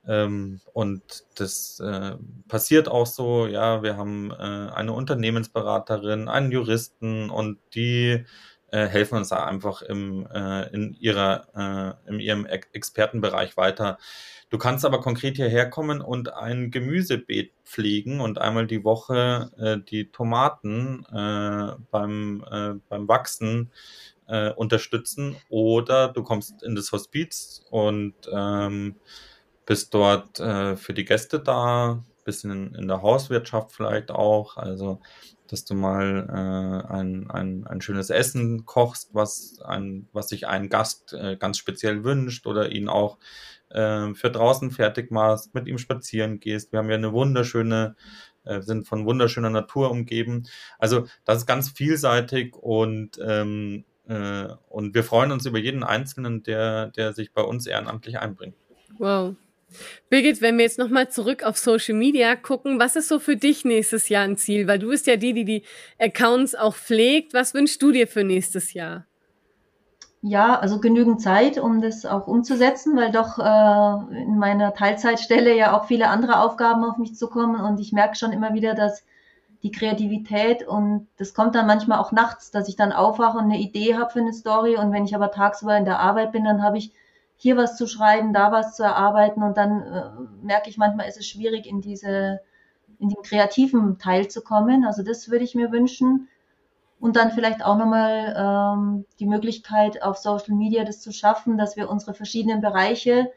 Ähm, und das äh, passiert auch so, ja, wir haben äh, eine Unternehmensberaterin, einen Juristen und die äh, helfen uns da einfach im, äh, in, ihrer, äh, in ihrem Expertenbereich weiter. Du kannst aber konkret hierher kommen und ein Gemüsebeet pflegen und einmal die Woche äh, die Tomaten äh, beim, äh, beim Wachsen äh, unterstützen oder du kommst in das Hospiz und ähm, bist dort äh, für die Gäste da, bisschen in, der Hauswirtschaft vielleicht auch, also dass du mal äh, ein, ein, ein schönes Essen kochst, was, ein, was sich ein Gast äh, ganz speziell wünscht oder ihn auch äh, für draußen fertig machst, mit ihm spazieren gehst. Wir haben ja eine wunderschöne, äh, sind von wunderschöner Natur umgeben. Also das ist ganz vielseitig und ähm, äh, und wir freuen uns über jeden Einzelnen, der, der sich bei uns ehrenamtlich einbringt. Wow. Birgit, wenn wir jetzt nochmal zurück auf Social Media gucken, was ist so für dich nächstes Jahr ein Ziel? Weil du bist ja die, die die Accounts auch pflegt. Was wünschst du dir für nächstes Jahr? Ja, also genügend Zeit, um das auch umzusetzen, weil doch äh, in meiner Teilzeitstelle ja auch viele andere Aufgaben auf mich zukommen und ich merke schon immer wieder, dass die Kreativität und das kommt dann manchmal auch nachts, dass ich dann aufwache und eine Idee habe für eine Story und wenn ich aber tagsüber in der Arbeit bin, dann habe ich hier was zu schreiben, da was zu erarbeiten und dann äh, merke ich manchmal ist es schwierig in diese in den kreativen Teil zu kommen. Also das würde ich mir wünschen und dann vielleicht auch nochmal ähm, die Möglichkeit auf Social Media das zu schaffen, dass wir unsere verschiedenen Bereiche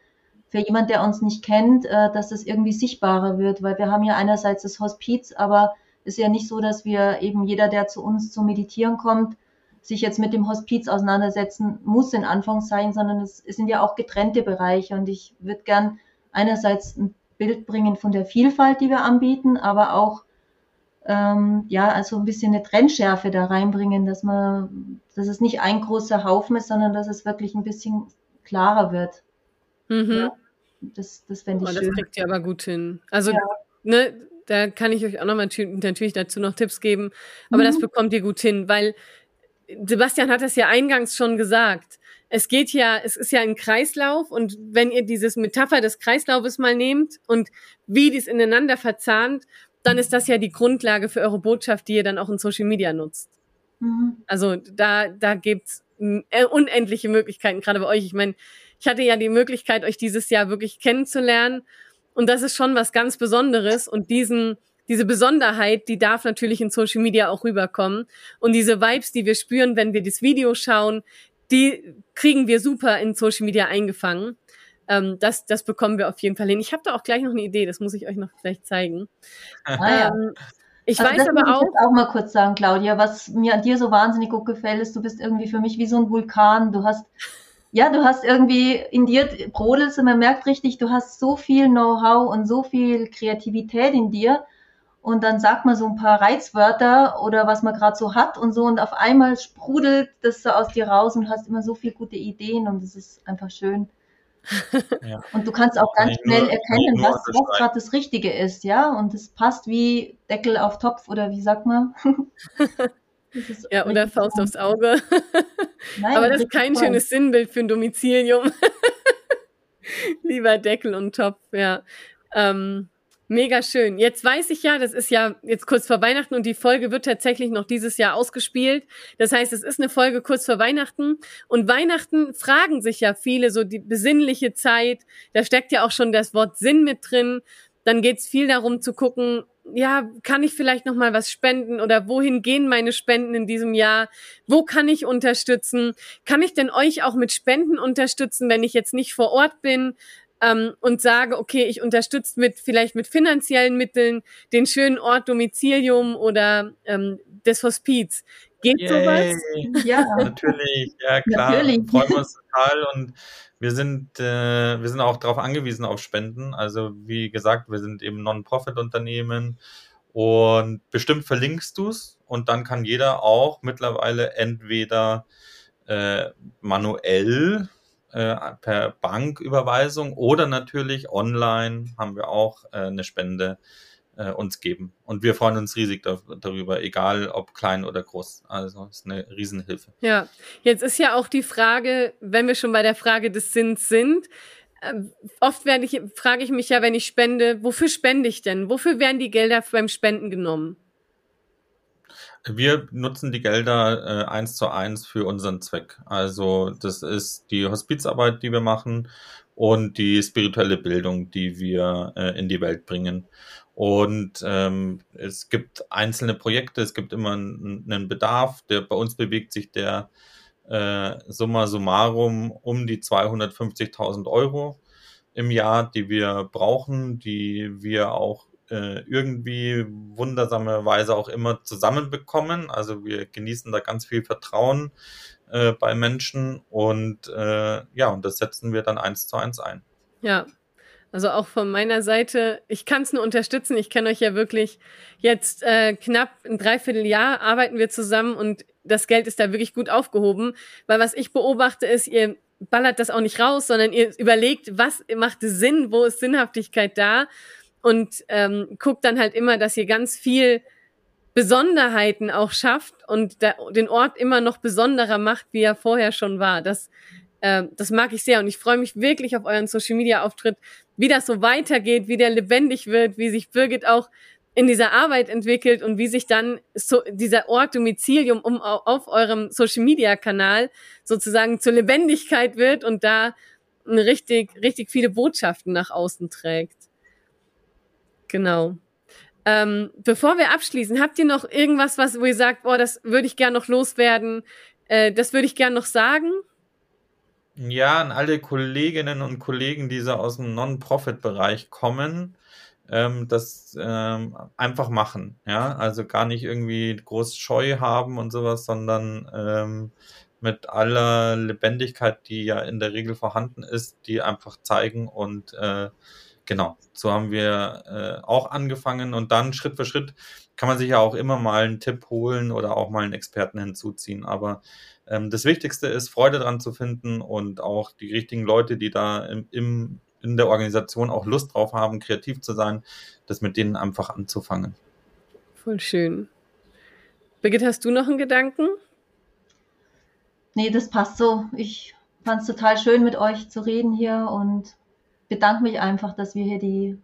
für jemand, der uns nicht kennt, äh, dass das irgendwie sichtbarer wird, weil wir haben ja einerseits das Hospiz, aber ist ja nicht so, dass wir eben jeder, der zu uns zum Meditieren kommt, sich jetzt mit dem Hospiz auseinandersetzen muss, in Anführungszeichen, sondern es, es sind ja auch getrennte Bereiche. Und ich würde gern einerseits ein Bild bringen von der Vielfalt, die wir anbieten, aber auch ähm, ja, also ein bisschen eine Trennschärfe da reinbringen, dass man, dass es nicht ein großer Haufen ist, sondern dass es wirklich ein bisschen klarer wird. Mhm. Ja, das das fände ich oh, schön. Das kriegt ihr aber gut hin. Also, ja. ne, da kann ich euch auch nochmal natürlich dazu noch Tipps geben, aber mhm. das bekommt ihr gut hin, weil Sebastian hat es ja eingangs schon gesagt. Es geht ja, es ist ja ein Kreislauf und wenn ihr dieses Metapher des Kreislaufes mal nehmt und wie dies ineinander verzahnt, dann ist das ja die Grundlage für eure Botschaft, die ihr dann auch in Social Media nutzt. Mhm. Also da, da gibt's äh, unendliche Möglichkeiten, gerade bei euch. Ich meine, ich hatte ja die Möglichkeit, euch dieses Jahr wirklich kennenzulernen. Und das ist schon was ganz Besonderes. Und diesen, diese Besonderheit, die darf natürlich in Social Media auch rüberkommen. Und diese Vibes, die wir spüren, wenn wir das Video schauen, die kriegen wir super in Social Media eingefangen. Ähm, das, das bekommen wir auf jeden Fall hin. Ich habe da auch gleich noch eine Idee, das muss ich euch noch gleich zeigen. Ah, ja. ähm, ich also weiß aber auch. Ich auch mal kurz sagen, Claudia, was mir an dir so wahnsinnig gut gefällt, ist, du bist irgendwie für mich wie so ein Vulkan. Du hast, ja, du hast irgendwie in dir brodelst und man merkt richtig, du hast so viel Know-how und so viel Kreativität in dir. Und dann sagt man so ein paar Reizwörter oder was man gerade so hat und so und auf einmal sprudelt das so aus dir raus und hast immer so viele gute Ideen und es ist einfach schön. Ja. [laughs] Und du kannst auch ganz schnell nur, erkennen, was, was gerade das Richtige ist, ja. Und es passt wie Deckel auf Topf oder wie sagt man? [laughs] ja, oder Faust aufs Auge. [laughs] Nein, Aber das ist kein toll. schönes Sinnbild für ein Domizilium. Lieber Deckel und Topf, ja. Ähm, Mega schön. Jetzt weiß ich ja, das ist ja jetzt kurz vor Weihnachten und die Folge wird tatsächlich noch dieses Jahr ausgespielt. Das heißt, es ist eine Folge kurz vor Weihnachten und Weihnachten fragen sich ja viele so die besinnliche Zeit. Da steckt ja auch schon das Wort Sinn mit drin. Dann geht's viel darum zu gucken, ja, kann ich vielleicht noch mal was spenden oder wohin gehen meine Spenden in diesem Jahr? Wo kann ich unterstützen? Kann ich denn euch auch mit Spenden unterstützen, wenn ich jetzt nicht vor Ort bin? Ähm, und sage, okay, ich unterstütze mit vielleicht mit finanziellen Mitteln den schönen Ort Domizilium oder ähm, des Hospiz. Geht Yay. sowas? Ja, [laughs] natürlich, ja klar. Natürlich. Freuen wir uns total und wir sind, äh, wir sind auch darauf angewiesen auf Spenden. Also wie gesagt, wir sind eben Non-Profit-Unternehmen und bestimmt verlinkst du es und dann kann jeder auch mittlerweile entweder äh, manuell äh, per Banküberweisung oder natürlich online haben wir auch äh, eine Spende äh, uns geben. Und wir freuen uns riesig da, darüber, egal ob klein oder groß. Also ist eine Riesenhilfe. Ja, jetzt ist ja auch die Frage, wenn wir schon bei der Frage des Sinns sind, äh, oft werde ich, frage ich mich ja, wenn ich spende, wofür spende ich denn? Wofür werden die Gelder beim Spenden genommen? Wir nutzen die Gelder äh, eins zu eins für unseren Zweck. Also das ist die Hospizarbeit, die wir machen und die spirituelle Bildung, die wir äh, in die Welt bringen. Und ähm, es gibt einzelne Projekte, es gibt immer einen Bedarf. Der, bei uns bewegt sich der äh, summa summarum um die 250.000 Euro im Jahr, die wir brauchen, die wir auch äh, irgendwie wundersamerweise auch immer zusammenbekommen. Also wir genießen da ganz viel Vertrauen äh, bei Menschen und äh, ja, und das setzen wir dann eins zu eins ein. Ja, also auch von meiner Seite, ich kann es nur unterstützen. Ich kenne euch ja wirklich jetzt äh, knapp ein Dreivierteljahr arbeiten wir zusammen und das Geld ist da wirklich gut aufgehoben. Weil was ich beobachte ist, ihr ballert das auch nicht raus, sondern ihr überlegt, was macht Sinn, wo ist Sinnhaftigkeit da und ähm, guckt dann halt immer, dass ihr ganz viel Besonderheiten auch schafft und da, den Ort immer noch besonderer macht, wie er vorher schon war. Das, äh, das mag ich sehr und ich freue mich wirklich auf euren Social Media Auftritt, wie das so weitergeht, wie der lebendig wird, wie sich Birgit auch in dieser Arbeit entwickelt und wie sich dann so dieser Ort Domizilium um auf eurem Social Media Kanal sozusagen zur Lebendigkeit wird und da richtig richtig viele Botschaften nach außen trägt. Genau. Ähm, bevor wir abschließen, habt ihr noch irgendwas, was wo ihr sagt, boah, das würde ich gern noch loswerden, äh, das würde ich gern noch sagen? Ja, an alle Kolleginnen und Kollegen, die so aus dem Non-Profit-Bereich kommen, ähm, das ähm, einfach machen. Ja, also gar nicht irgendwie groß Scheu haben und sowas, sondern ähm, mit aller Lebendigkeit, die ja in der Regel vorhanden ist, die einfach zeigen und äh, genau, so haben wir äh, auch angefangen und dann Schritt für Schritt kann man sich ja auch immer mal einen Tipp holen oder auch mal einen Experten hinzuziehen. Aber ähm, das Wichtigste ist, Freude dran zu finden und auch die richtigen Leute, die da im, im, in der Organisation auch Lust drauf haben, kreativ zu sein, das mit denen einfach anzufangen. Voll schön. Birgit, hast du noch einen Gedanken? Nee, das passt so. Ich fand es total schön, mit euch zu reden hier und bedanke mich einfach, dass wir hier die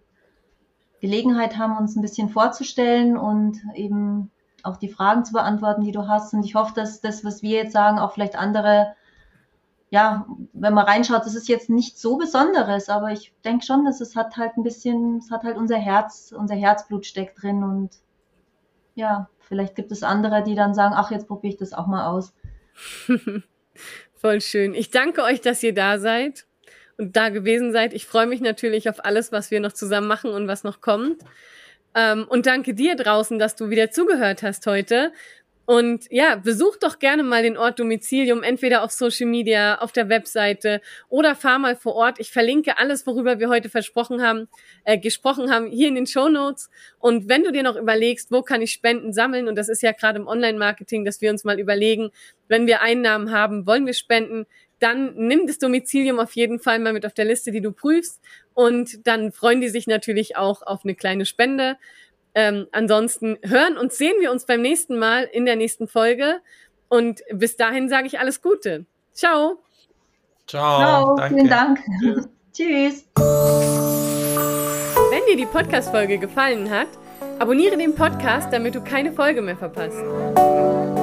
Gelegenheit haben, uns ein bisschen vorzustellen und eben auch die Fragen zu beantworten, die du hast. Und ich hoffe, dass das, was wir jetzt sagen, auch vielleicht andere, ja, wenn man reinschaut, das ist jetzt nicht so Besonderes, aber ich denke schon, dass es hat halt ein bisschen, es hat halt unser Herz, unser Herzblut steckt drin und ja, vielleicht gibt es andere, die dann sagen, ach, jetzt probiere ich das auch mal aus. [laughs] Voll schön. Ich danke euch, dass ihr da seid da gewesen seid. Ich freue mich natürlich auf alles, was wir noch zusammen machen und was noch kommt. Ähm, und danke dir draußen, dass du wieder zugehört hast heute. Und ja, besuch doch gerne mal den Ort Domizilium, entweder auf Social Media, auf der Webseite oder fahr mal vor Ort. Ich verlinke alles, worüber wir heute versprochen haben, äh, gesprochen haben, hier in den Show Notes. Und wenn du dir noch überlegst, wo kann ich Spenden sammeln, und das ist ja gerade im Online-Marketing, dass wir uns mal überlegen, wenn wir Einnahmen haben, wollen wir spenden, dann nimm das Domizilium auf jeden Fall mal mit auf der Liste, die du prüfst. Und dann freuen die sich natürlich auch auf eine kleine Spende. Ähm, ansonsten hören und sehen wir uns beim nächsten Mal in der nächsten Folge. Und bis dahin sage ich alles Gute. Ciao. Ciao. Ciao danke. Vielen Dank. [laughs] Tschüss. Wenn dir die Podcast-Folge gefallen hat, abonniere den Podcast, damit du keine Folge mehr verpasst.